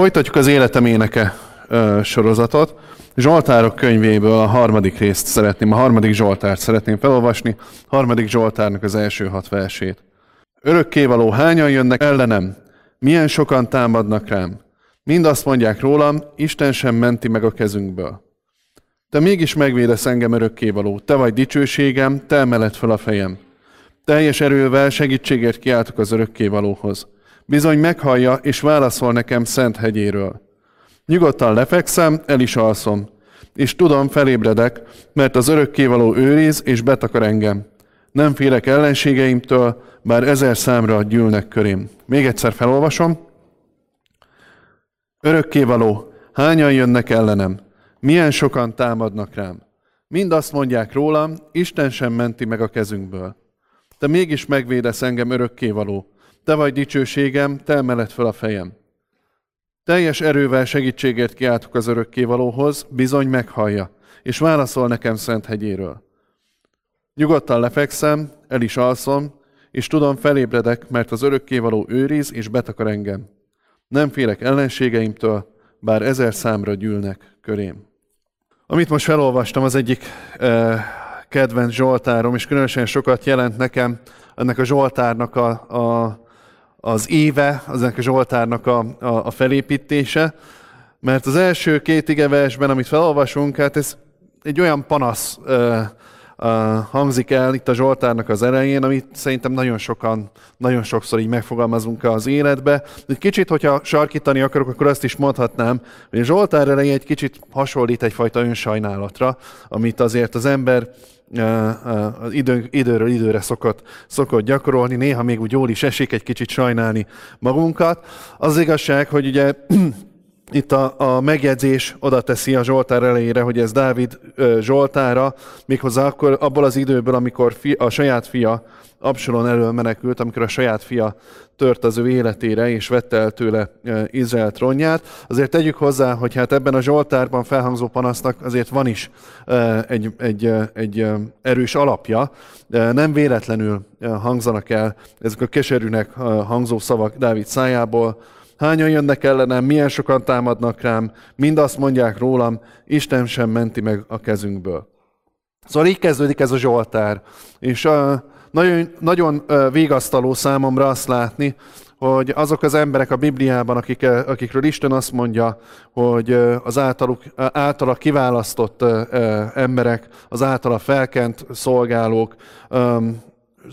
Folytatjuk az Életem éneke sorozatot. Zsoltárok könyvéből a harmadik részt szeretném, a harmadik Zsoltárt szeretném felolvasni, a harmadik Zsoltárnak az első hat versét. Örökkévaló hányan jönnek ellenem, milyen sokan támadnak rám. Mind azt mondják rólam, Isten sem menti meg a kezünkből. Te mégis megvédesz engem örökkévaló, te vagy dicsőségem, te emeled fel a fejem. Teljes erővel segítségért kiáltok az örökkévalóhoz. Bizony meghallja és válaszol nekem szent hegyéről. Nyugodtan lefekszem, el is alszom, és tudom, felébredek, mert az örökkévaló őriz és betakar engem. Nem félek ellenségeimtől, bár ezer számra gyűlnek körém. Még egyszer felolvasom. Örökkévaló, hányan jönnek ellenem? Milyen sokan támadnak rám? Mind azt mondják rólam, Isten sem menti meg a kezünkből. Te mégis megvédesz engem örökkévaló. Te vagy dicsőségem, te emeled fel a fejem. Teljes erővel segítségért kiáltok az örökkévalóhoz, bizony meghallja, és válaszol nekem szent hegyéről. Nyugodtan lefekszem, el is alszom, és tudom, felébredek, mert az örökkévaló őriz és betakar engem. Nem félek ellenségeimtől, bár ezer számra gyűlnek körém. Amit most felolvastam, az egyik eh, kedvenc Zsoltárom, és különösen sokat jelent nekem ennek a Zsoltárnak a, a, az éve, az ennek a Zsoltárnak a, a, a felépítése, mert az első két igeversben, amit felolvasunk, hát ez egy olyan panasz eh, hangzik el itt a Zsoltárnak az elején, amit szerintem nagyon sokan, nagyon sokszor így megfogalmazunk az életbe. Egy kicsit, hogyha sarkítani akarok, akkor azt is mondhatnám, hogy a Zsoltár elején egy kicsit hasonlít egyfajta önsajnálatra, amit azért az ember az idő, időről időre szokott, szokott gyakorolni, néha még úgy jól is esik egy kicsit sajnálni magunkat. Az igazság, hogy ugye itt a, a megjegyzés oda teszi a Zsoltár elejére, hogy ez Dávid ö, Zsoltára, méghozzá akkor abból az időből, amikor fi, a saját fia Absalon elől menekült, amikor a saját fia tört az ő életére, és vette el tőle Izrael trónját. Azért tegyük hozzá, hogy hát ebben a Zsoltárban felhangzó panasznak azért van is egy, egy, egy erős alapja. Nem véletlenül hangzanak el ezek a keserűnek hangzó szavak Dávid szájából, Hányan jönnek ellenem, milyen sokan támadnak rám, mind azt mondják rólam, Isten sem menti meg a kezünkből. Szóval így kezdődik ez a Zsoltár. És uh, nagyon, nagyon vigasztaló számomra azt látni, hogy azok az emberek a Bibliában, akik, akikről Isten azt mondja, hogy az általuk, általa kiválasztott emberek, az általa felkent szolgálók,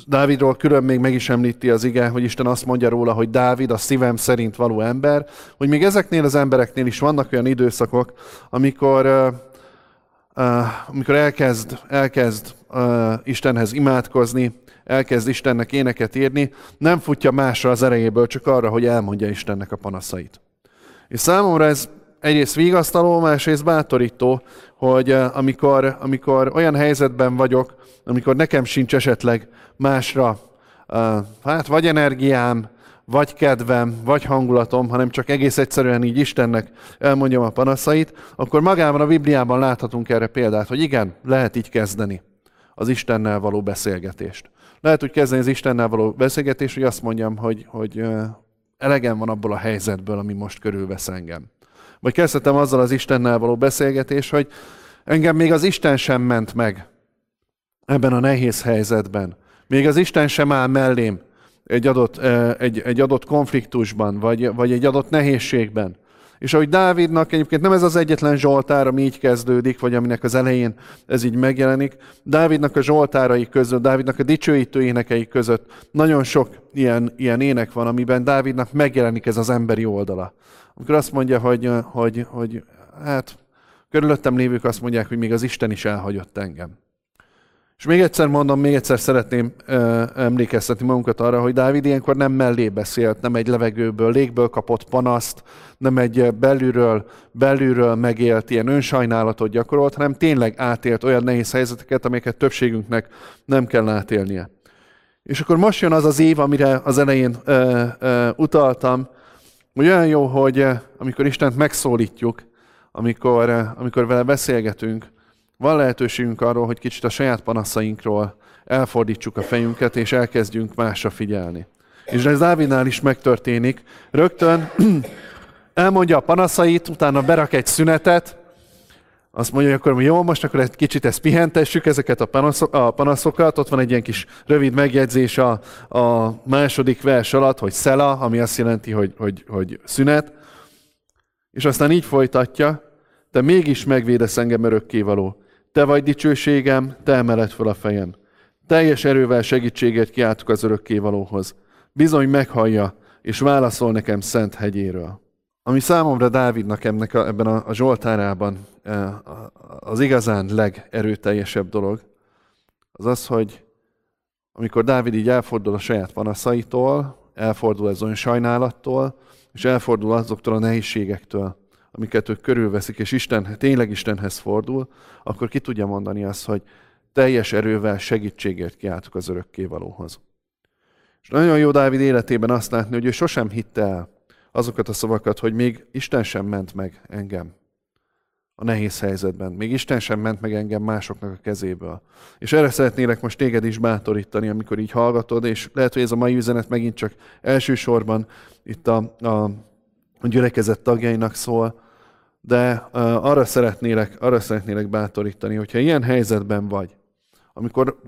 Dávidról külön még meg is említi az ige, hogy Isten azt mondja róla, hogy Dávid a szívem szerint való ember, hogy még ezeknél az embereknél is vannak olyan időszakok, amikor, uh, amikor elkezd, elkezd uh, Istenhez imádkozni, elkezd Istennek éneket írni, nem futja másra az erejéből, csak arra, hogy elmondja Istennek a panaszait. És számomra ez egyrészt vigasztaló, másrészt bátorító, hogy amikor, amikor olyan helyzetben vagyok, amikor nekem sincs esetleg másra, hát vagy energiám, vagy kedvem, vagy hangulatom, hanem csak egész egyszerűen így Istennek elmondjam a panaszait, akkor magában a Bibliában láthatunk erre példát, hogy igen, lehet így kezdeni az Istennel való beszélgetést. Lehet úgy kezdeni az Istennel való beszélgetést, hogy azt mondjam, hogy, hogy elegem van abból a helyzetből, ami most körülvesz engem. Vagy kezdhetem azzal az Istennel való beszélgetés, hogy engem még az Isten sem ment meg ebben a nehéz helyzetben. Még az Isten sem áll mellém egy adott, egy, egy adott konfliktusban, vagy, vagy egy adott nehézségben. És ahogy Dávidnak egyébként nem ez az egyetlen Zsoltár, ami így kezdődik, vagy aminek az elején ez így megjelenik, Dávidnak a Zsoltárai között, Dávidnak a dicsőítő énekei között nagyon sok ilyen, ilyen ének van, amiben Dávidnak megjelenik ez az emberi oldala. Amikor azt mondja, hogy, hogy, hogy hát körülöttem lévők azt mondják, hogy még az Isten is elhagyott engem. És még egyszer mondom, még egyszer szeretném ö, emlékeztetni magunkat arra, hogy Dávid ilyenkor nem mellé beszélt, nem egy levegőből, légből kapott panaszt, nem egy belülről, belülről megélt ilyen önsajnálatot gyakorolt, hanem tényleg átélt olyan nehéz helyzeteket, amelyeket többségünknek nem kell átélnie. És akkor most jön az az év, amire az elején ö, ö, utaltam, hogy olyan jó, hogy amikor Istent megszólítjuk, amikor, amikor vele beszélgetünk, van lehetőségünk arról, hogy kicsit a saját panaszainkról elfordítsuk a fejünket, és elkezdjünk másra figyelni. És ez Dávidnál is megtörténik. Rögtön elmondja a panaszait, utána berak egy szünetet, azt mondja, hogy akkor jó, most akkor egy kicsit ezt pihentessük, ezeket a, panaszok, a panaszokat. Ott van egy ilyen kis rövid megjegyzés a, a második vers alatt, hogy szela, ami azt jelenti, hogy, hogy, hogy szünet. És aztán így folytatja, te mégis megvédesz engem örökkévaló. Te vagy dicsőségem, te emeled fel a fejem. Teljes erővel segítséget kiáltok az örökkévalóhoz. Bizony meghallja, és válaszol nekem szent hegyéről. Ami számomra Dávidnak ennek a, ebben a, a Zsoltárában e, az igazán legerőteljesebb dolog, az az, hogy amikor Dávid így elfordul a saját panaszaitól, elfordul az sajnálattól, és elfordul azoktól a nehézségektől, amiket ők körülveszik, és Isten, tényleg Istenhez fordul, akkor ki tudja mondani azt, hogy teljes erővel segítségért kiáltok az örökkévalóhoz. És nagyon jó Dávid életében azt látni, hogy ő sosem hitte el azokat a szavakat, hogy még Isten sem ment meg engem a nehéz helyzetben. Még Isten sem ment meg engem másoknak a kezéből. És erre szeretnélek most téged is bátorítani, amikor így hallgatod, és lehet, hogy ez a mai üzenet megint csak elsősorban itt a, a gyülekezet tagjainak szól, de arra, szeretnélek, arra szeretnélek bátorítani, hogyha ilyen helyzetben vagy, amikor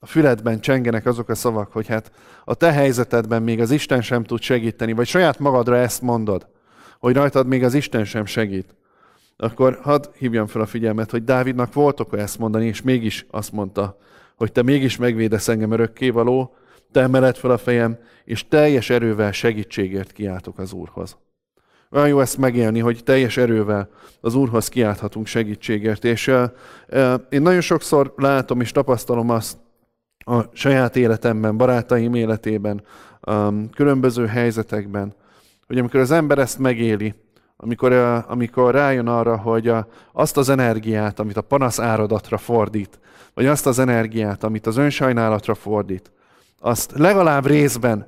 a füledben csengenek azok a szavak, hogy hát a te helyzetedben még az Isten sem tud segíteni, vagy saját magadra ezt mondod, hogy rajtad még az Isten sem segít, akkor hadd hívjam fel a figyelmet, hogy Dávidnak volt oka ezt mondani, és mégis azt mondta, hogy te mégis megvédesz engem örökkévaló, te emeled fel a fejem, és teljes erővel segítségért kiáltok az Úrhoz. Olyan jó ezt megélni, hogy teljes erővel az Úrhoz kiálthatunk segítségért. És uh, én nagyon sokszor látom és tapasztalom azt, a saját életemben, barátaim életében, um, különböző helyzetekben, hogy amikor az ember ezt megéli, amikor, uh, amikor rájön arra, hogy a, azt az energiát, amit a panasz áradatra fordít, vagy azt az energiát, amit az önsajnálatra fordít, azt legalább részben,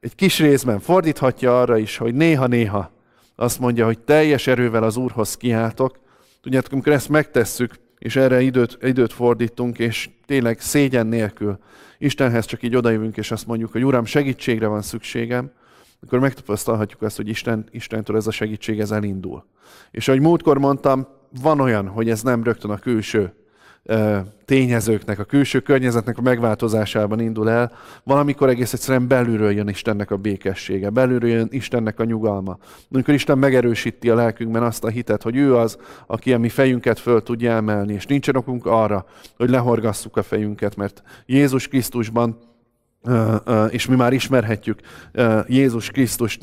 egy kis részben fordíthatja arra is, hogy néha-néha azt mondja, hogy teljes erővel az Úrhoz kiáltok. Tudjátok, amikor ezt megtesszük, és erre időt, időt fordítunk, és tényleg szégyen nélkül Istenhez csak így odajövünk, és azt mondjuk, hogy Uram, segítségre van szükségem, akkor megtapasztalhatjuk azt, hogy Isten, Istentől ez a segítség ez elindul. És ahogy múltkor mondtam, van olyan, hogy ez nem rögtön a külső tényezőknek, a külső környezetnek a megváltozásában indul el, valamikor egész egyszerűen belülről jön Istennek a békessége, belülről jön Istennek a nyugalma. Amikor Isten megerősíti a lelkünkben azt a hitet, hogy ő az, aki a mi fejünket föl tudja emelni, és nincsen okunk arra, hogy lehorgasszuk a fejünket, mert Jézus Krisztusban és mi már ismerhetjük Jézus Krisztus,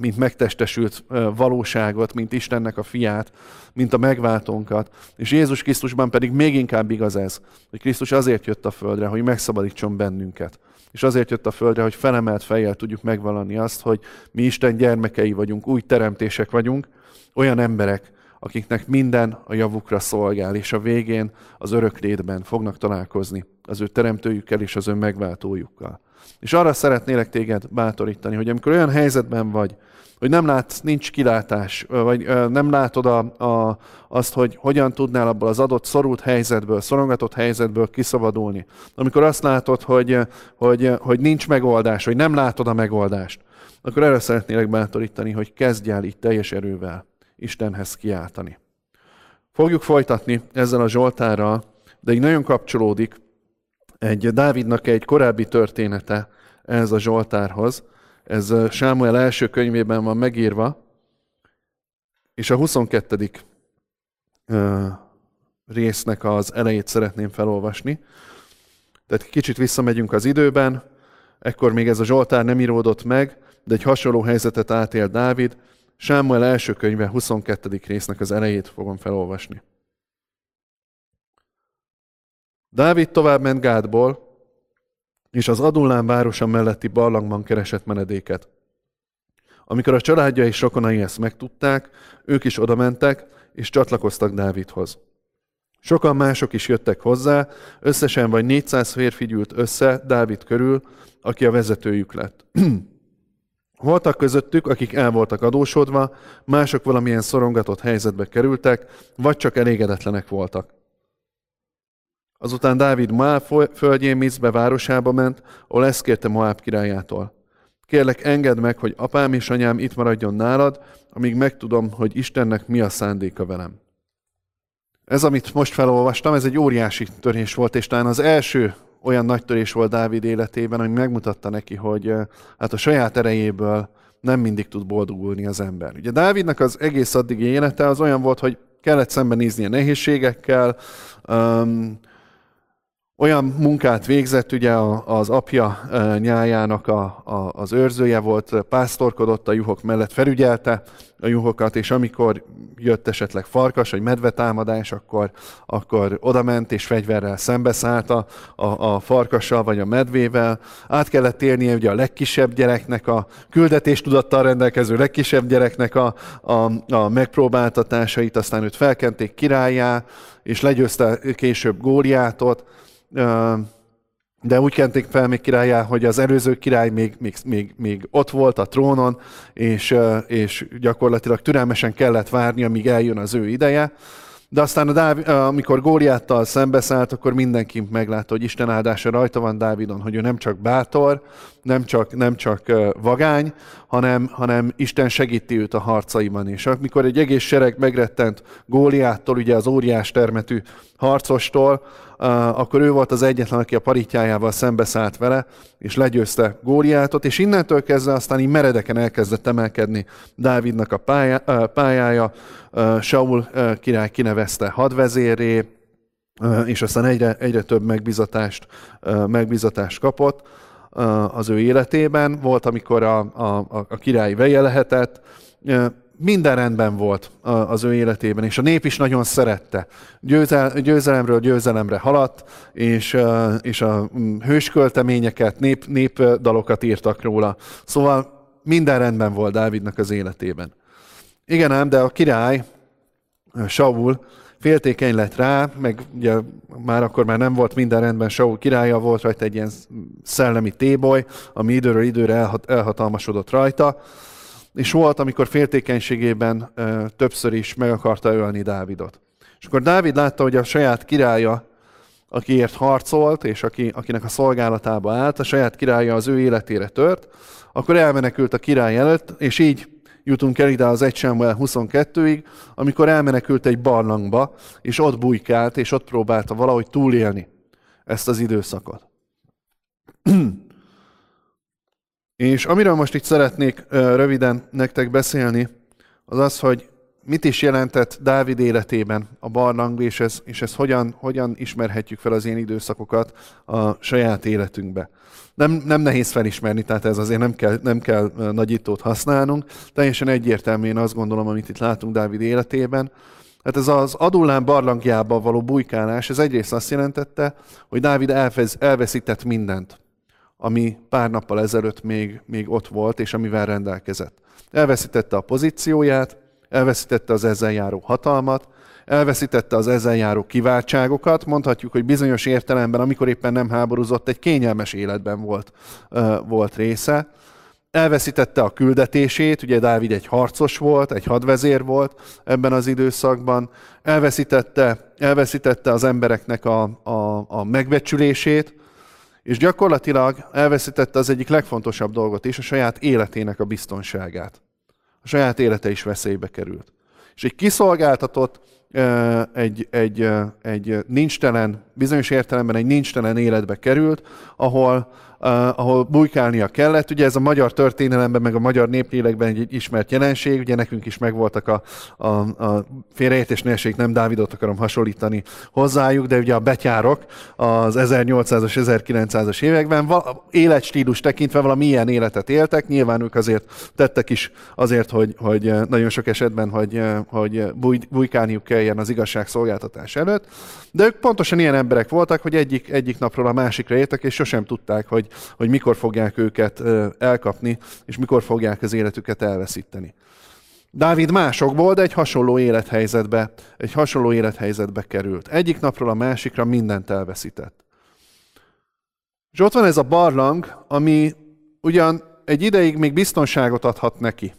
mint megtestesült valóságot, mint Istennek a fiát, mint a megváltónkat. És Jézus Krisztusban pedig még inkább igaz ez, hogy Krisztus azért jött a földre, hogy megszabadítson bennünket. És azért jött a földre, hogy felemelt fejjel tudjuk megvalani azt, hogy mi Isten gyermekei vagyunk, új teremtések vagyunk, olyan emberek, akiknek minden a javukra szolgál, és a végén az örök létben fognak találkozni az ő teremtőjükkel és az ő megváltójukkal. És arra szeretnélek téged bátorítani, hogy amikor olyan helyzetben vagy, hogy nem látsz, nincs kilátás, vagy nem látod a, a, azt, hogy hogyan tudnál abból az adott szorult helyzetből, szorongatott helyzetből kiszabadulni. Amikor azt látod, hogy, hogy, hogy nincs megoldás, hogy nem látod a megoldást, akkor erre szeretnélek bátorítani, hogy kezdj el így teljes erővel Istenhez kiáltani. Fogjuk folytatni ezzel a Zsoltárral, de így nagyon kapcsolódik egy Dávidnak egy korábbi története ehhez a Zsoltárhoz. Ez Sámuel első könyvében van megírva, és a 22. résznek az elejét szeretném felolvasni. Tehát kicsit visszamegyünk az időben, ekkor még ez a Zsoltár nem íródott meg, de egy hasonló helyzetet átél Dávid. Sámuel első könyve 22. résznek az elejét fogom felolvasni. Dávid tovább ment Gádból, és az Adullán városa melletti barlangban keresett menedéket. Amikor a családja és rokonai ezt megtudták, ők is odamentek, és csatlakoztak Dávidhoz. Sokan mások is jöttek hozzá, összesen vagy 400 férfi gyűlt össze Dávid körül, aki a vezetőjük lett. Voltak közöttük, akik el voltak adósodva, mások valamilyen szorongatott helyzetbe kerültek, vagy csak elégedetlenek voltak. Azután Dávid Moab földjén Mizbe városába ment, ahol ezt kérte Moab királyától. Kérlek, engedd meg, hogy apám és anyám itt maradjon nálad, amíg megtudom, hogy Istennek mi a szándéka velem. Ez, amit most felolvastam, ez egy óriási törés volt, és talán az első olyan nagy törés volt Dávid életében, ami megmutatta neki, hogy hát a saját erejéből nem mindig tud boldogulni az ember. Ugye Dávidnak az egész addigi élete az olyan volt, hogy kellett szembenézni a nehézségekkel, olyan munkát végzett, ugye az apja nyájának a, a, az őrzője volt, pásztorkodott a juhok mellett, felügyelte a juhokat, és amikor jött esetleg farkas vagy medvetámadás, akkor, akkor odament és fegyverrel szembeszállt a, a, a farkassal vagy a medvével. Át kellett élnie ugye a legkisebb gyereknek, a küldetéstudattal rendelkező legkisebb gyereknek a, a, a megpróbáltatásait, aztán őt felkenték királyá, és legyőzte később Góliátot, de úgy kenték fel még királyá, hogy az előző király még, még, még, még ott volt a trónon, és, és gyakorlatilag türelmesen kellett várni, amíg eljön az ő ideje. De aztán, a Dávid, amikor Góliáttal szembeszállt, akkor mindenki meglátta, hogy Isten áldása rajta van Dávidon, hogy ő nem csak bátor, nem csak, nem csak vagány, hanem, hanem Isten segíti őt a harcaiban is. Amikor egy egész sereg megrettent Góliáttól, ugye az óriás termetű harcostól, akkor ő volt az egyetlen, aki a paritjájával szembeszállt vele, és legyőzte Góliátot, és innentől kezdve aztán így meredeken elkezdett emelkedni Dávidnak a pályá, pályája. Saul király kinevezte hadvezéré, és aztán egyre, egyre több megbizatást, megbizatást kapott az ő életében. Volt, amikor a, a, a király veje lehetett, minden rendben volt az ő életében, és a nép is nagyon szerette. Győzel, győzelemről győzelemre haladt, és, és a hőskölteményeket, nép, népdalokat írtak róla. Szóval minden rendben volt Dávidnak az életében. Igen ám, de a király, Saul, féltékeny lett rá, meg ugye már akkor már nem volt minden rendben, Saul királya volt rajta egy ilyen szellemi téboly, ami időről időre elhat, elhatalmasodott rajta, és volt, amikor féltékenységében többször is meg akarta ölni Dávidot. És akkor Dávid látta, hogy a saját királya, akiért harcolt, és aki, akinek a szolgálatába állt, a saját királya az ő életére tört, akkor elmenekült a király előtt, és így jutunk el ide az 1 Samuel 22-ig, amikor elmenekült egy barlangba, és ott bujkált, és ott próbálta valahogy túlélni ezt az időszakot. És amiről most itt szeretnék röviden nektek beszélni, az az, hogy mit is jelentett Dávid életében a barlang, és ez, és ez hogyan, hogyan ismerhetjük fel az ilyen időszakokat a saját életünkbe. Nem, nem nehéz felismerni, tehát ez azért nem kell, nem kell nagyítót használnunk. Teljesen egyértelmű, én azt gondolom, amit itt látunk Dávid életében. Hát ez az Adullán barlangjában való bujkálás, ez egyrészt azt jelentette, hogy Dávid elvez, elveszített mindent ami pár nappal ezelőtt még, még ott volt, és amivel rendelkezett. Elveszítette a pozícióját, elveszítette az ezzel járó hatalmat, elveszítette az ezzel járó kiváltságokat, mondhatjuk, hogy bizonyos értelemben, amikor éppen nem háborúzott, egy kényelmes életben volt, volt része. Elveszítette a küldetését, ugye Dávid egy harcos volt, egy hadvezér volt ebben az időszakban, elveszítette, elveszítette az embereknek a, a, a megbecsülését, és gyakorlatilag elveszítette az egyik legfontosabb dolgot is, a saját életének a biztonságát. A saját élete is veszélybe került. És egy kiszolgáltatott, egy, egy, egy nincstelen, bizonyos értelemben egy nincstelen életbe került, ahol ahol bujkálnia kellett. Ugye ez a magyar történelemben, meg a magyar néplélekben egy ismert jelenség, ugye nekünk is megvoltak a, a, a félreértés nélség, nem Dávidot akarom hasonlítani hozzájuk, de ugye a betyárok az 1800-as, 1900-as években val- életstílus tekintve valami ilyen életet éltek, nyilván ők azért tettek is azért, hogy, hogy nagyon sok esetben, hogy, hogy buj, bujkálniuk kelljen az igazságszolgáltatás előtt, de ők pontosan ilyen emberek voltak, hogy egyik, egyik napról a másikra értek, és sosem tudták, hogy, hogy mikor fogják őket elkapni, és mikor fogják az életüket elveszíteni. Dávid másokból, de egy hasonló élethelyzetbe, egy hasonló élethelyzetbe került. Egyik napról a másikra mindent elveszített. És ott van ez a barlang, ami ugyan egy ideig még biztonságot adhat neki.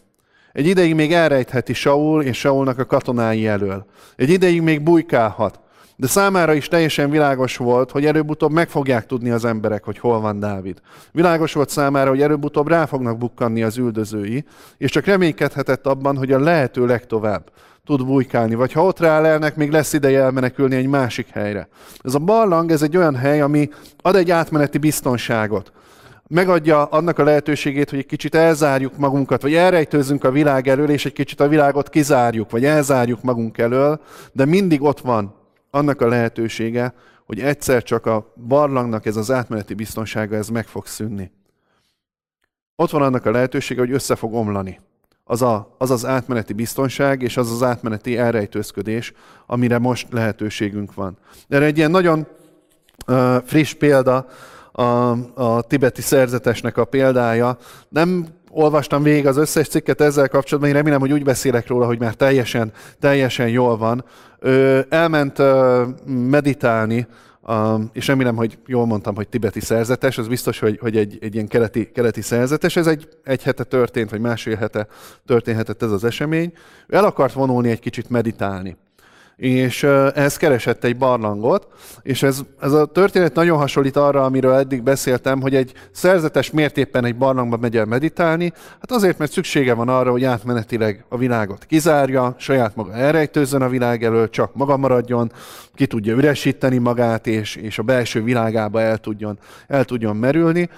Egy ideig még elrejtheti Saul és Saulnak a katonái elől. Egy ideig még bujkálhat. De számára is teljesen világos volt, hogy előbb-utóbb meg fogják tudni az emberek, hogy hol van Dávid. Világos volt számára, hogy előbb-utóbb rá fognak bukkanni az üldözői, és csak reménykedhetett abban, hogy a lehető legtovább tud bujkálni, vagy ha ott rálelnek, még lesz ideje elmenekülni egy másik helyre. Ez a barlang, ez egy olyan hely, ami ad egy átmeneti biztonságot. Megadja annak a lehetőségét, hogy egy kicsit elzárjuk magunkat, vagy elrejtőzzünk a világ elől, és egy kicsit a világot kizárjuk, vagy elzárjuk magunk elől, de mindig ott van annak a lehetősége, hogy egyszer csak a barlangnak ez az átmeneti biztonsága, ez meg fog szűnni. Ott van annak a lehetősége, hogy össze fog omlani az, a, az az átmeneti biztonság és az az átmeneti elrejtőzködés, amire most lehetőségünk van. Erre egy ilyen nagyon uh, friss példa a, a tibeti szerzetesnek a példája. Nem olvastam végig az összes cikket ezzel kapcsolatban, én remélem, hogy úgy beszélek róla, hogy már teljesen, teljesen jól van. Ő elment uh, meditálni Um, és remélem, hogy jól mondtam, hogy tibeti szerzetes, az biztos, hogy, hogy egy, egy ilyen keleti, keleti szerzetes. Ez egy, egy hete történt, vagy másfél hete történhetett ez az esemény. Ő el akart vonulni egy kicsit meditálni és ehhez keresett egy barlangot, és ez, ez a történet nagyon hasonlít arra, amiről eddig beszéltem, hogy egy szerzetes miért éppen egy barlangba megy el meditálni, hát azért, mert szüksége van arra, hogy átmenetileg a világot kizárja, saját maga elrejtőzzön a világ elől, csak maga maradjon, ki tudja üresíteni magát, és, és a belső világába el tudjon, el tudjon merülni.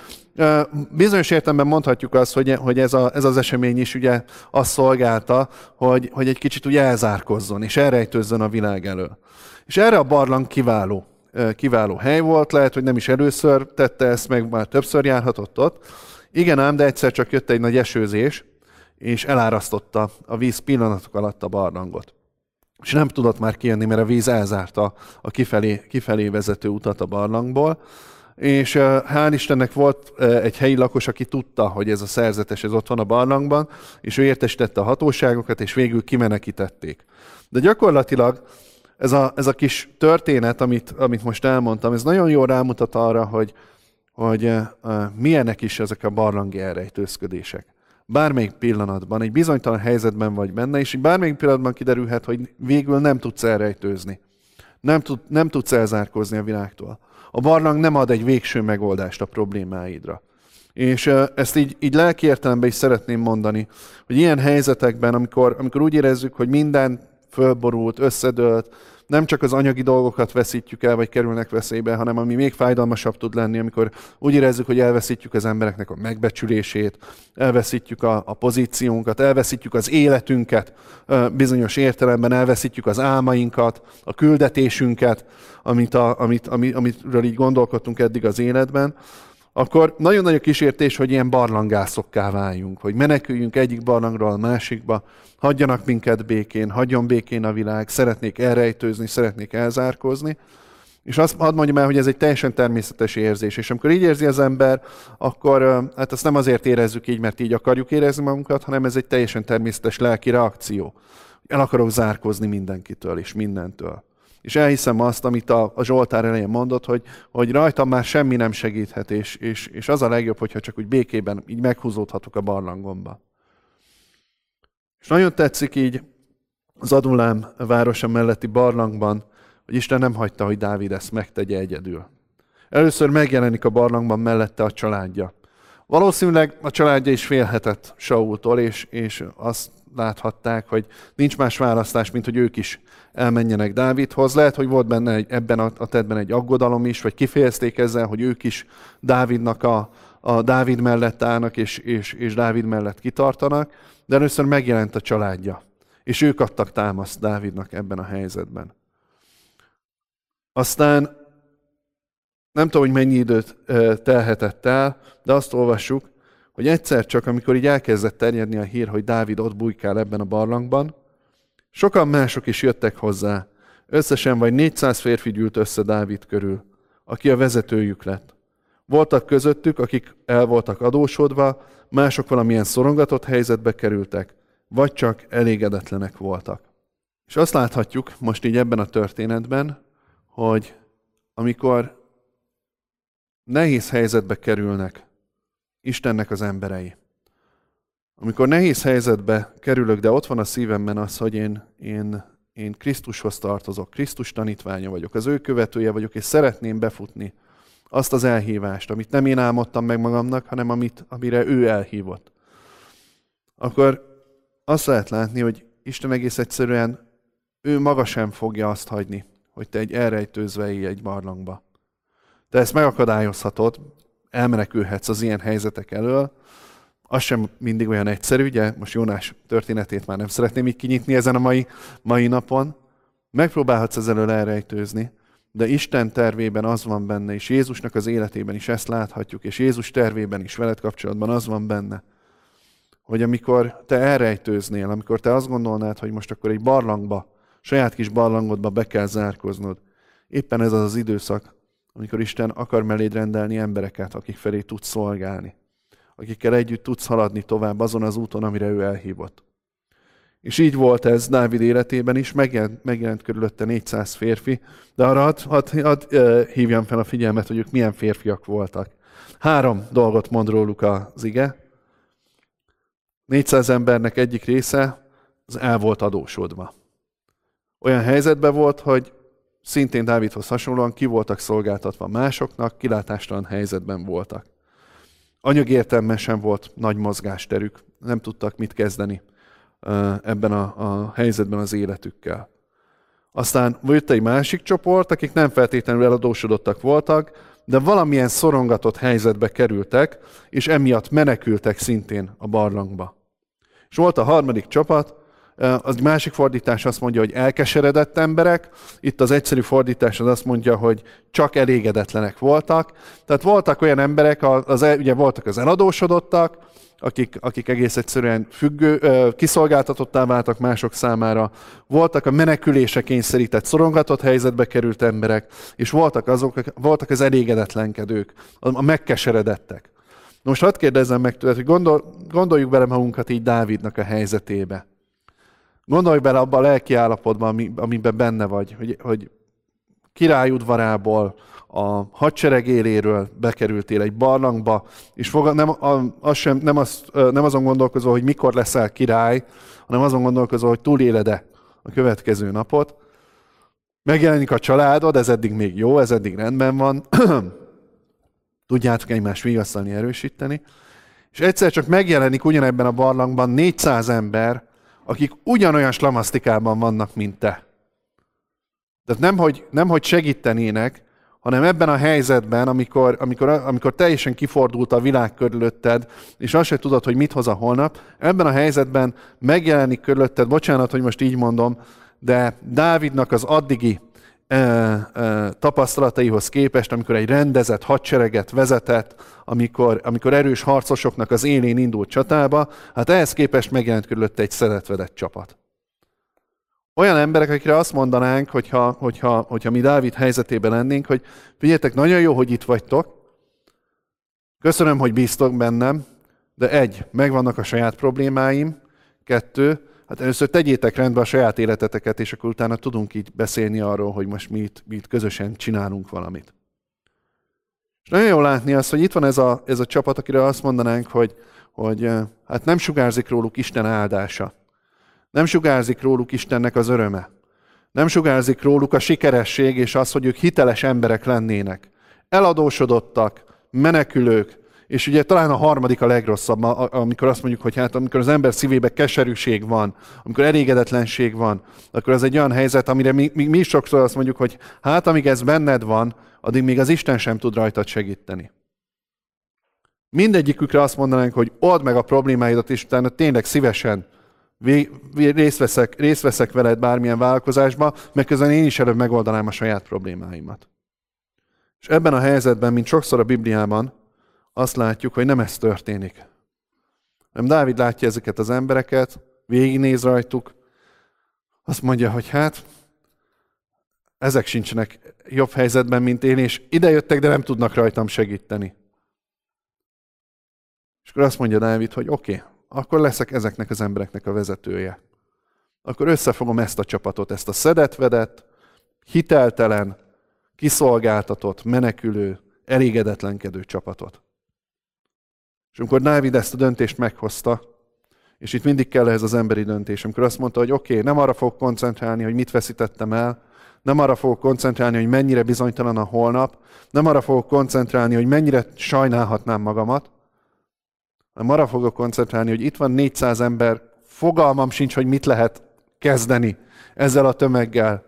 Bizonyos értelemben mondhatjuk azt, hogy, hogy ez, a, ez az esemény is ugye azt szolgálta, hogy, hogy egy kicsit ugye elzárkozzon, és elrejtőzzön a világ elől. És erre a barlang kiváló, kiváló hely volt, lehet, hogy nem is először tette ezt meg, már többször járhatott ott. Igen ám, de egyszer csak jött egy nagy esőzés, és elárasztotta a víz pillanatok alatt a barlangot. És nem tudott már kijönni, mert a víz elzárta a kifelé, kifelé vezető utat a barlangból és hál' Istennek volt egy helyi lakos, aki tudta, hogy ez a szerzetes ez ott van a barlangban, és ő értesítette a hatóságokat, és végül kimenekítették. De gyakorlatilag ez a, ez a kis történet, amit, amit most elmondtam, ez nagyon jól rámutat arra, hogy, hogy milyenek is ezek a barlangi elrejtőzködések. Bármelyik pillanatban, egy bizonytalan helyzetben vagy benne, és bármelyik pillanatban kiderülhet, hogy végül nem tudsz elrejtőzni. Nem, tud, nem tudsz elzárkózni a világtól. A barlang nem ad egy végső megoldást a problémáidra. És ezt így, így lelki értelemben is szeretném mondani, hogy ilyen helyzetekben, amikor, amikor úgy érezzük, hogy minden fölborult, összedőlt, nem csak az anyagi dolgokat veszítjük el, vagy kerülnek veszélybe, hanem ami még fájdalmasabb tud lenni, amikor úgy érezzük, hogy elveszítjük az embereknek a megbecsülését, elveszítjük a, a pozíciónkat, elveszítjük az életünket bizonyos értelemben, elveszítjük az álmainkat, a küldetésünket, amit a, amit, amit, amitről így gondolkodtunk eddig az életben, akkor nagyon nagy a kísértés, hogy ilyen barlangászokká váljunk, hogy meneküljünk egyik barlangról a másikba, hagyjanak minket békén, hagyjon békén a világ, szeretnék elrejtőzni, szeretnék elzárkozni. És azt hadd mondjam el, hogy ez egy teljesen természetes érzés. És amikor így érzi az ember, akkor hát azt nem azért érezzük így, mert így akarjuk érezni magunkat, hanem ez egy teljesen természetes lelki reakció. El akarok zárkozni mindenkitől és mindentől. És elhiszem azt, amit a, a Zsoltár elején mondott, hogy, hogy rajtam már semmi nem segíthet, és, és, és az a legjobb, hogyha csak úgy békében így meghúzódhatok a barlangomba. És nagyon tetszik így az Adulám városa melletti barlangban, hogy Isten nem hagyta, hogy Dávid ezt megtegye egyedül. Először megjelenik a barlangban mellette a családja. Valószínűleg a családja is félhetett Saultól, és, és azt láthatták, hogy nincs más választás, mint hogy ők is elmenjenek Dávidhoz. Lehet, hogy volt benne egy, ebben a, a tettben egy aggodalom is, vagy kifejezték ezzel, hogy ők is Dávidnak a, a Dávid mellett állnak, és, és, és Dávid mellett kitartanak, de először megjelent a családja, és ők adtak támaszt Dávidnak ebben a helyzetben. Aztán nem tudom, hogy mennyi időt telhetett el, de azt olvassuk, hogy egyszer csak, amikor így elkezdett terjedni a hír, hogy Dávid ott bujkál ebben a barlangban, sokan mások is jöttek hozzá. Összesen vagy 400 férfi gyűlt össze Dávid körül, aki a vezetőjük lett. Voltak közöttük, akik el voltak adósodva, mások valamilyen szorongatott helyzetbe kerültek, vagy csak elégedetlenek voltak. És azt láthatjuk most így ebben a történetben, hogy amikor nehéz helyzetbe kerülnek Istennek az emberei, amikor nehéz helyzetbe kerülök, de ott van a szívemben az, hogy én, én én Krisztushoz tartozok, Krisztus tanítványa vagyok, az ő követője vagyok, és szeretném befutni azt az elhívást, amit nem én álmodtam meg magamnak, hanem amit, amire ő elhívott. Akkor azt lehet látni, hogy Isten egész egyszerűen ő maga sem fogja azt hagyni, hogy te egy elrejtőzve élj egy barlangba. Te ezt megakadályozhatod, elmenekülhetsz az ilyen helyzetek elől, az sem mindig olyan egyszerű, ugye most Jónás történetét már nem szeretném így kinyitni ezen a mai, mai napon. Megpróbálhatsz ezzel elrejtőzni, de Isten tervében az van benne, és Jézusnak az életében is ezt láthatjuk, és Jézus tervében is veled kapcsolatban az van benne, hogy amikor te elrejtőznél, amikor te azt gondolnád, hogy most akkor egy barlangba, saját kis barlangodba be kell zárkoznod, éppen ez az az időszak, amikor Isten akar melléd rendelni embereket, akik felé tudsz szolgálni, akikkel együtt tudsz haladni tovább azon az úton, amire ő elhívott. És így volt ez Dávid életében is, megjelent, megjelent körülötte 400 férfi, de arra hadd had, had, hívjam fel a figyelmet, hogy ők milyen férfiak voltak. Három dolgot mond róluk az ige. 400 embernek egyik része az el volt adósodva. Olyan helyzetben volt, hogy szintén Dávidhoz hasonlóan ki voltak szolgáltatva másoknak, kilátástalan helyzetben voltak. Anyag értelme sem volt nagy mozgásterük, nem tudtak mit kezdeni ebben a, a helyzetben az életükkel. Aztán volt egy másik csoport, akik nem feltétlenül eladósodottak voltak, de valamilyen szorongatott helyzetbe kerültek, és emiatt menekültek szintén a barlangba. És volt a harmadik csapat, az másik fordítás azt mondja, hogy elkeseredett emberek, itt az egyszerű fordítás az azt mondja, hogy csak elégedetlenek voltak. Tehát voltak olyan emberek, az, ugye voltak az eladósodottak, akik, akik egész egyszerűen függő, kiszolgáltatottá váltak mások számára, voltak a menekülése kényszerített, szorongatott helyzetbe került emberek, és voltak, azok, voltak az elégedetlenkedők, a megkeseredettek. Most hadd kérdezzem meg tőled, hogy gondol, gondoljuk bele magunkat így Dávidnak a helyzetébe. Gondolj bele abba a lelki állapotba, amiben benne vagy, hogy, hogy király udvarából, a hadsereg éléről bekerültél egy barlangba, és fog, nem, az sem, nem, az, nem azon gondolkozol, hogy mikor leszel király, hanem azon gondolkozol, hogy túléled-e a következő napot. Megjelenik a családod, ez eddig még jó, ez eddig rendben van. Tudjátok egymást vigasztalni, erősíteni. És egyszer csak megjelenik ugyanebben a barlangban 400 ember, akik ugyanolyan slamasztikában vannak, mint te. Tehát nem hogy, nem, hogy segítenének, hanem ebben a helyzetben, amikor, amikor, amikor teljesen kifordult a világ körülötted, és azt se tudod, hogy mit hoz a holnap, ebben a helyzetben megjelenik körülötted, bocsánat, hogy most így mondom, de Dávidnak az addigi tapasztalataihoz képest, amikor egy rendezett hadsereget vezetett, amikor, amikor erős harcosoknak az élén indult csatába, hát ehhez képest megjelent körülötte egy szeretvedett csapat. Olyan emberek, akikre azt mondanánk, hogyha, hogyha, hogyha mi Dávid helyzetében lennénk, hogy figyeljetek, nagyon jó, hogy itt vagytok, köszönöm, hogy bíztok bennem, de egy, megvannak a saját problémáim, kettő, hát először tegyétek rendbe a saját életeteket, és akkor utána tudunk így beszélni arról, hogy most mi itt, mi itt közösen csinálunk valamit. És nagyon jó látni azt, hogy itt van ez a, ez a csapat, akire azt mondanánk, hogy, hogy hát nem sugárzik róluk Isten áldása. Nem sugárzik róluk Istennek az öröme. Nem sugárzik róluk a sikeresség és az, hogy ők hiteles emberek lennének. Eladósodottak, menekülők, és ugye talán a harmadik a legrosszabb, amikor azt mondjuk, hogy hát amikor az ember szívébe keserűség van, amikor elégedetlenség van, akkor az egy olyan helyzet, amire mi, mi, mi sokszor azt mondjuk, hogy hát amíg ez benned van, addig még az Isten sem tud rajtad segíteni. Mindegyikükre azt mondanánk, hogy old meg a problémáidat, és utána tényleg szívesen részt veszek, részt veszek veled bármilyen vállalkozásba, mert közben én is előbb megoldanám a saját problémáimat. És ebben a helyzetben, mint sokszor a Bibliában, azt látjuk, hogy nem ez történik. Nem Dávid látja ezeket az embereket, végignéz rajtuk, azt mondja, hogy hát, ezek sincsenek jobb helyzetben, mint én, és idejöttek, de nem tudnak rajtam segíteni. És akkor azt mondja Dávid, hogy oké, okay, akkor leszek ezeknek az embereknek a vezetője. Akkor összefogom ezt a csapatot, ezt a szedetvedett, hiteltelen, kiszolgáltatott, menekülő, elégedetlenkedő csapatot. És amikor Dávid ezt a döntést meghozta, És itt mindig kell ez az emberi döntés. Amikor azt mondta, hogy oké, okay, nem arra fogok koncentrálni, hogy mit veszítettem el, nem arra fogok koncentrálni, hogy mennyire bizonytalan a holnap, nem arra fogok koncentrálni, hogy mennyire sajnálhatnám magamat, hanem arra fogok koncentrálni, hogy itt van 400 ember, fogalmam sincs, hogy mit lehet kezdeni ezzel a tömeggel,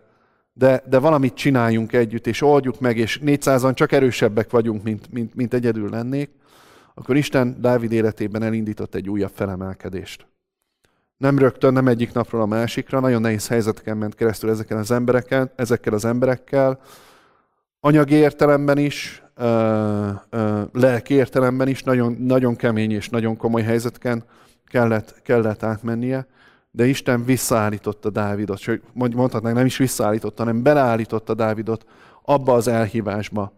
de, de valamit csináljunk együtt, és oldjuk meg, és 400-an csak erősebbek vagyunk, mint, mint, mint egyedül lennék, akkor Isten Dávid életében elindított egy újabb felemelkedést. Nem rögtön, nem egyik napról a másikra, nagyon nehéz helyzeteken ment keresztül ezekkel az emberekkel, ezekkel az emberekkel, anyagi értelemben is, lelki értelemben is nagyon, nagyon kemény és nagyon komoly helyzetken kellett, kellett átmennie, de Isten visszaállította Dávidot, sőt, mondhatnánk nem is visszaállította, hanem beleállította Dávidot abba az elhívásba,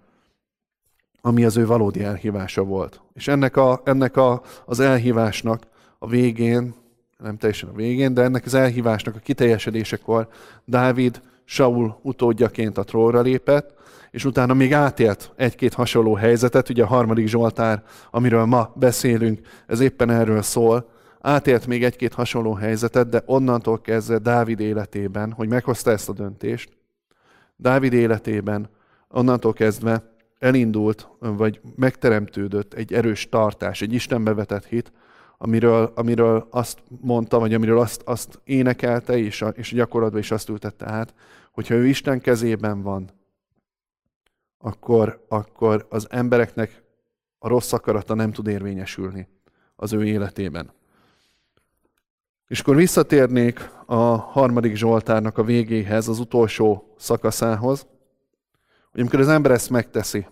ami az ő valódi elhívása volt. És ennek, a, ennek a, az elhívásnak a végén, nem teljesen a végén, de ennek az elhívásnak a kiteljesedésekor Dávid Saul utódjaként a trónra lépett, és utána még átélt egy-két hasonló helyzetet, ugye a harmadik Zsoltár, amiről ma beszélünk, ez éppen erről szól, átélt még egy-két hasonló helyzetet, de onnantól kezdve Dávid életében, hogy meghozta ezt a döntést, Dávid életében onnantól kezdve elindult, vagy megteremtődött egy erős tartás, egy Istenbe vetett hit, amiről, amiről azt mondta, vagy amiről azt, azt énekelte, és, a, és gyakorlatban is azt ültette át, hogyha ő Isten kezében van, akkor, akkor az embereknek a rossz akarata nem tud érvényesülni az ő életében. És akkor visszatérnék a harmadik Zsoltárnak a végéhez, az utolsó szakaszához, hogy amikor az ember ezt megteszi,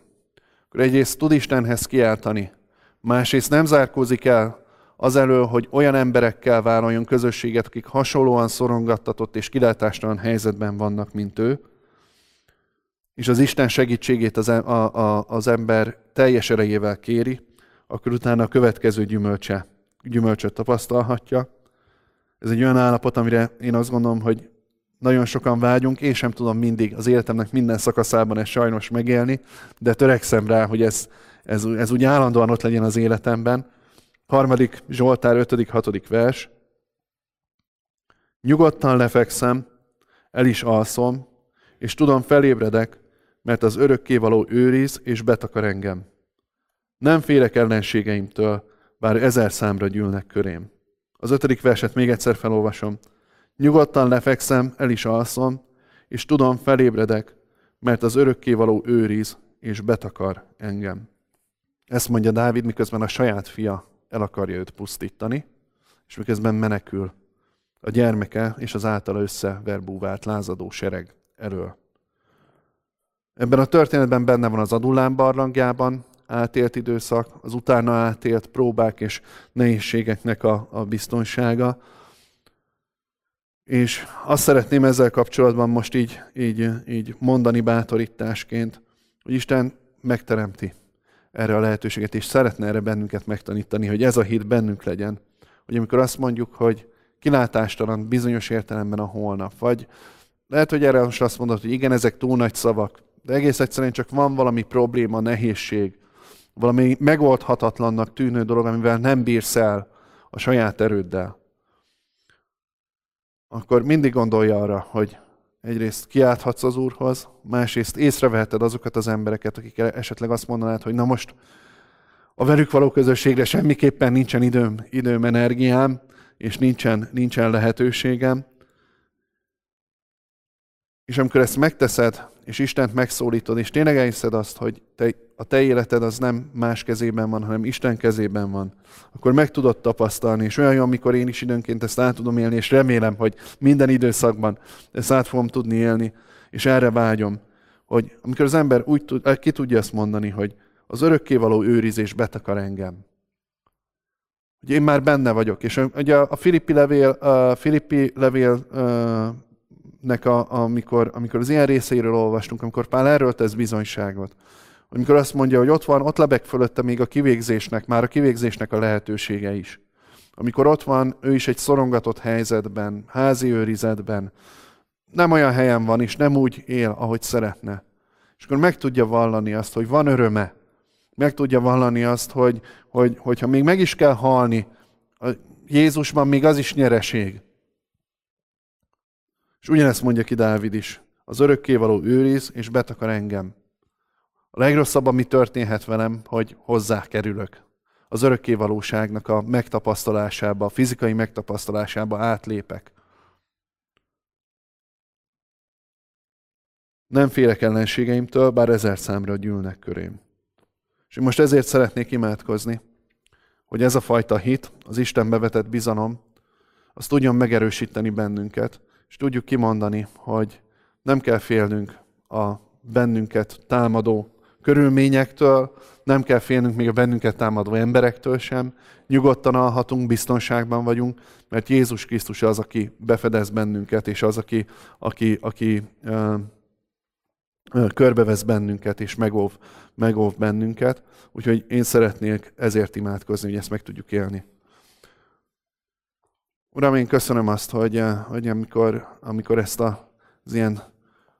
akkor egyrészt tud Istenhez kiáltani, másrészt nem zárkózik el az elől, hogy olyan emberekkel vállaljon közösséget, akik hasonlóan szorongattatott és kilátástalan helyzetben vannak, mint ő, és az Isten segítségét az, a, a, az ember teljes erejével kéri, akkor utána a következő gyümölcse, gyümölcsöt tapasztalhatja. Ez egy olyan állapot, amire én azt gondolom, hogy nagyon sokan vágyunk, én sem tudom mindig az életemnek minden szakaszában ezt sajnos megélni, de törekszem rá, hogy ez, ez, ez úgy állandóan ott legyen az életemben. Harmadik Zsoltár, ötödik, hatodik vers. Nyugodtan lefekszem, el is alszom, és tudom, felébredek, mert az örökkévaló őriz és betakar engem. Nem félek ellenségeimtől, bár ezer számra gyűlnek körém. Az ötödik verset még egyszer felolvasom. Nyugodtan lefekszem, el is alszom, és tudom, felébredek, mert az örökkévaló őriz és betakar engem. Ezt mondja Dávid, miközben a saját fia el akarja őt pusztítani, és miközben menekül a gyermeke és az általa összeverbúvált lázadó sereg elől. Ebben a történetben benne van az Adullán barlangjában átélt időszak, az utána átélt próbák és nehézségeknek a, a biztonsága. És azt szeretném ezzel kapcsolatban most így, így, így mondani bátorításként, hogy Isten megteremti erre a lehetőséget, és szeretne erre bennünket megtanítani, hogy ez a hit bennünk legyen. Hogy amikor azt mondjuk, hogy kilátástalan bizonyos értelemben a holnap, vagy lehet, hogy erre most azt mondod, hogy igen, ezek túl nagy szavak, de egész egyszerűen csak van valami probléma, nehézség, valami megoldhatatlannak tűnő dolog, amivel nem bírsz el a saját erőddel, akkor mindig gondolj arra, hogy egyrészt kiálthatsz az Úrhoz, másrészt észreveheted azokat az embereket, akik esetleg azt mondanád, hogy na most a velük való közösségre semmiképpen nincsen időm, időm energiám, és nincsen, nincsen lehetőségem. És amikor ezt megteszed, és Istent megszólítod, és tényleg elhiszed azt, hogy te, a te életed az nem más kezében van, hanem Isten kezében van, akkor meg tudod tapasztalni, és olyan amikor én is időnként ezt át tudom élni, és remélem, hogy minden időszakban ezt át fogom tudni élni, és erre vágyom, hogy amikor az ember úgy tud, ki tudja ezt mondani, hogy az örökkévaló őrizés betakar engem. Hogy én már benne vagyok. És ugye a Filippi levél, a Filippi levél nek a, amikor, amikor az ilyen részeiről olvastunk, amikor Pál erről tesz bizonyságot, amikor azt mondja, hogy ott van, ott lebeg fölötte még a kivégzésnek, már a kivégzésnek a lehetősége is. Amikor ott van, ő is egy szorongatott helyzetben, házi őrizetben, nem olyan helyen van, és nem úgy él, ahogy szeretne. És akkor meg tudja vallani azt, hogy van öröme. Meg tudja vallani azt, hogy, hogy hogyha még meg is kell halni, Jézusban még az is nyereség. És ugyanezt mondja ki Dávid is. Az örökkévaló őriz, és betakar engem. A legrosszabb, ami történhet velem, hogy hozzá kerülök. Az örökkévalóságnak a megtapasztalásába, a fizikai megtapasztalásába átlépek. Nem félek ellenségeimtől, bár ezer számra gyűlnek körém. És most ezért szeretnék imádkozni, hogy ez a fajta hit, az Istenbe vetett bizalom, az tudjon megerősíteni bennünket, és tudjuk kimondani, hogy nem kell félnünk a bennünket támadó körülményektől, nem kell félnünk még a bennünket támadó emberektől sem, nyugodtan alhatunk, biztonságban vagyunk, mert Jézus Krisztus az, aki befedez bennünket, és az, aki, aki, aki uh, körbevesz bennünket, és megóv, megóv bennünket. Úgyhogy én szeretnék ezért imádkozni, hogy ezt meg tudjuk élni. Uram, én köszönöm azt, hogy, hogy amikor, amikor ezt a, az ilyen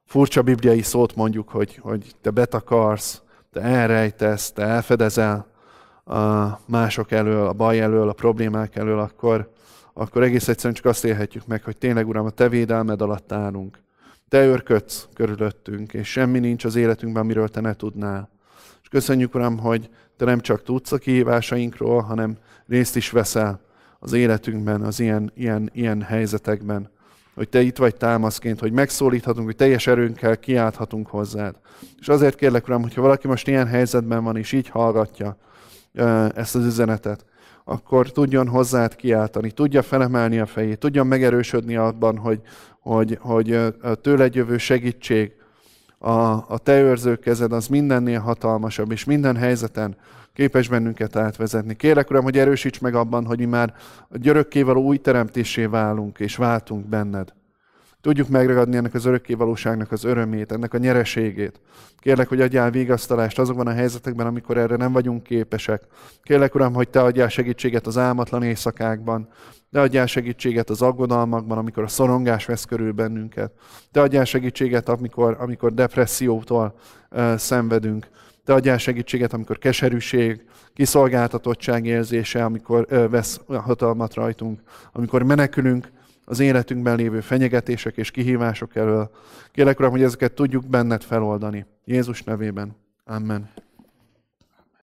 furcsa bibliai szót mondjuk, hogy, hogy te betakarsz, te elrejtesz, te elfedezel a mások elől, a baj elől, a problémák elől, akkor, akkor egész egyszerűen csak azt élhetjük meg, hogy tényleg, Uram, a Te védelmed alatt állunk. Te örködsz körülöttünk, és semmi nincs az életünkben, amiről Te ne tudnál. És köszönjük, Uram, hogy Te nem csak tudsz a kihívásainkról, hanem részt is veszel az életünkben, az ilyen, ilyen, ilyen helyzetekben. Hogy Te itt vagy támaszként, hogy megszólíthatunk, hogy teljes erőnkkel kiálthatunk hozzád. És azért kérlek, Uram, hogyha valaki most ilyen helyzetben van, és így hallgatja ezt az üzenetet, akkor tudjon hozzád kiáltani, tudja felemelni a fejét, tudjon megerősödni abban, hogy, hogy, hogy tőled jövő segítség, a, a te őrző kezed az mindennél hatalmasabb, és minden helyzeten képes bennünket átvezetni. Kérlek, Uram, hogy erősíts meg abban, hogy mi már a györökkévaló új teremtésé válunk, és váltunk benned. Tudjuk megragadni ennek az örökkévalóságnak az örömét, ennek a nyereségét. Kérlek, hogy adjál vigasztalást azokban a helyzetekben, amikor erre nem vagyunk képesek. Kérlek, Uram, hogy Te adjál segítséget az álmatlan éjszakákban. Te adjál segítséget az aggodalmakban, amikor a szorongás vesz körül bennünket. Te adjál segítséget, amikor, amikor depressziótól uh, szenvedünk. Te adjál segítséget, amikor keserűség, kiszolgáltatottság érzése, amikor uh, vesz hatalmat rajtunk, amikor menekülünk az életünkben lévő fenyegetések és kihívások elől. Kérlek, Uram, hogy ezeket tudjuk benned feloldani. Jézus nevében. Amen.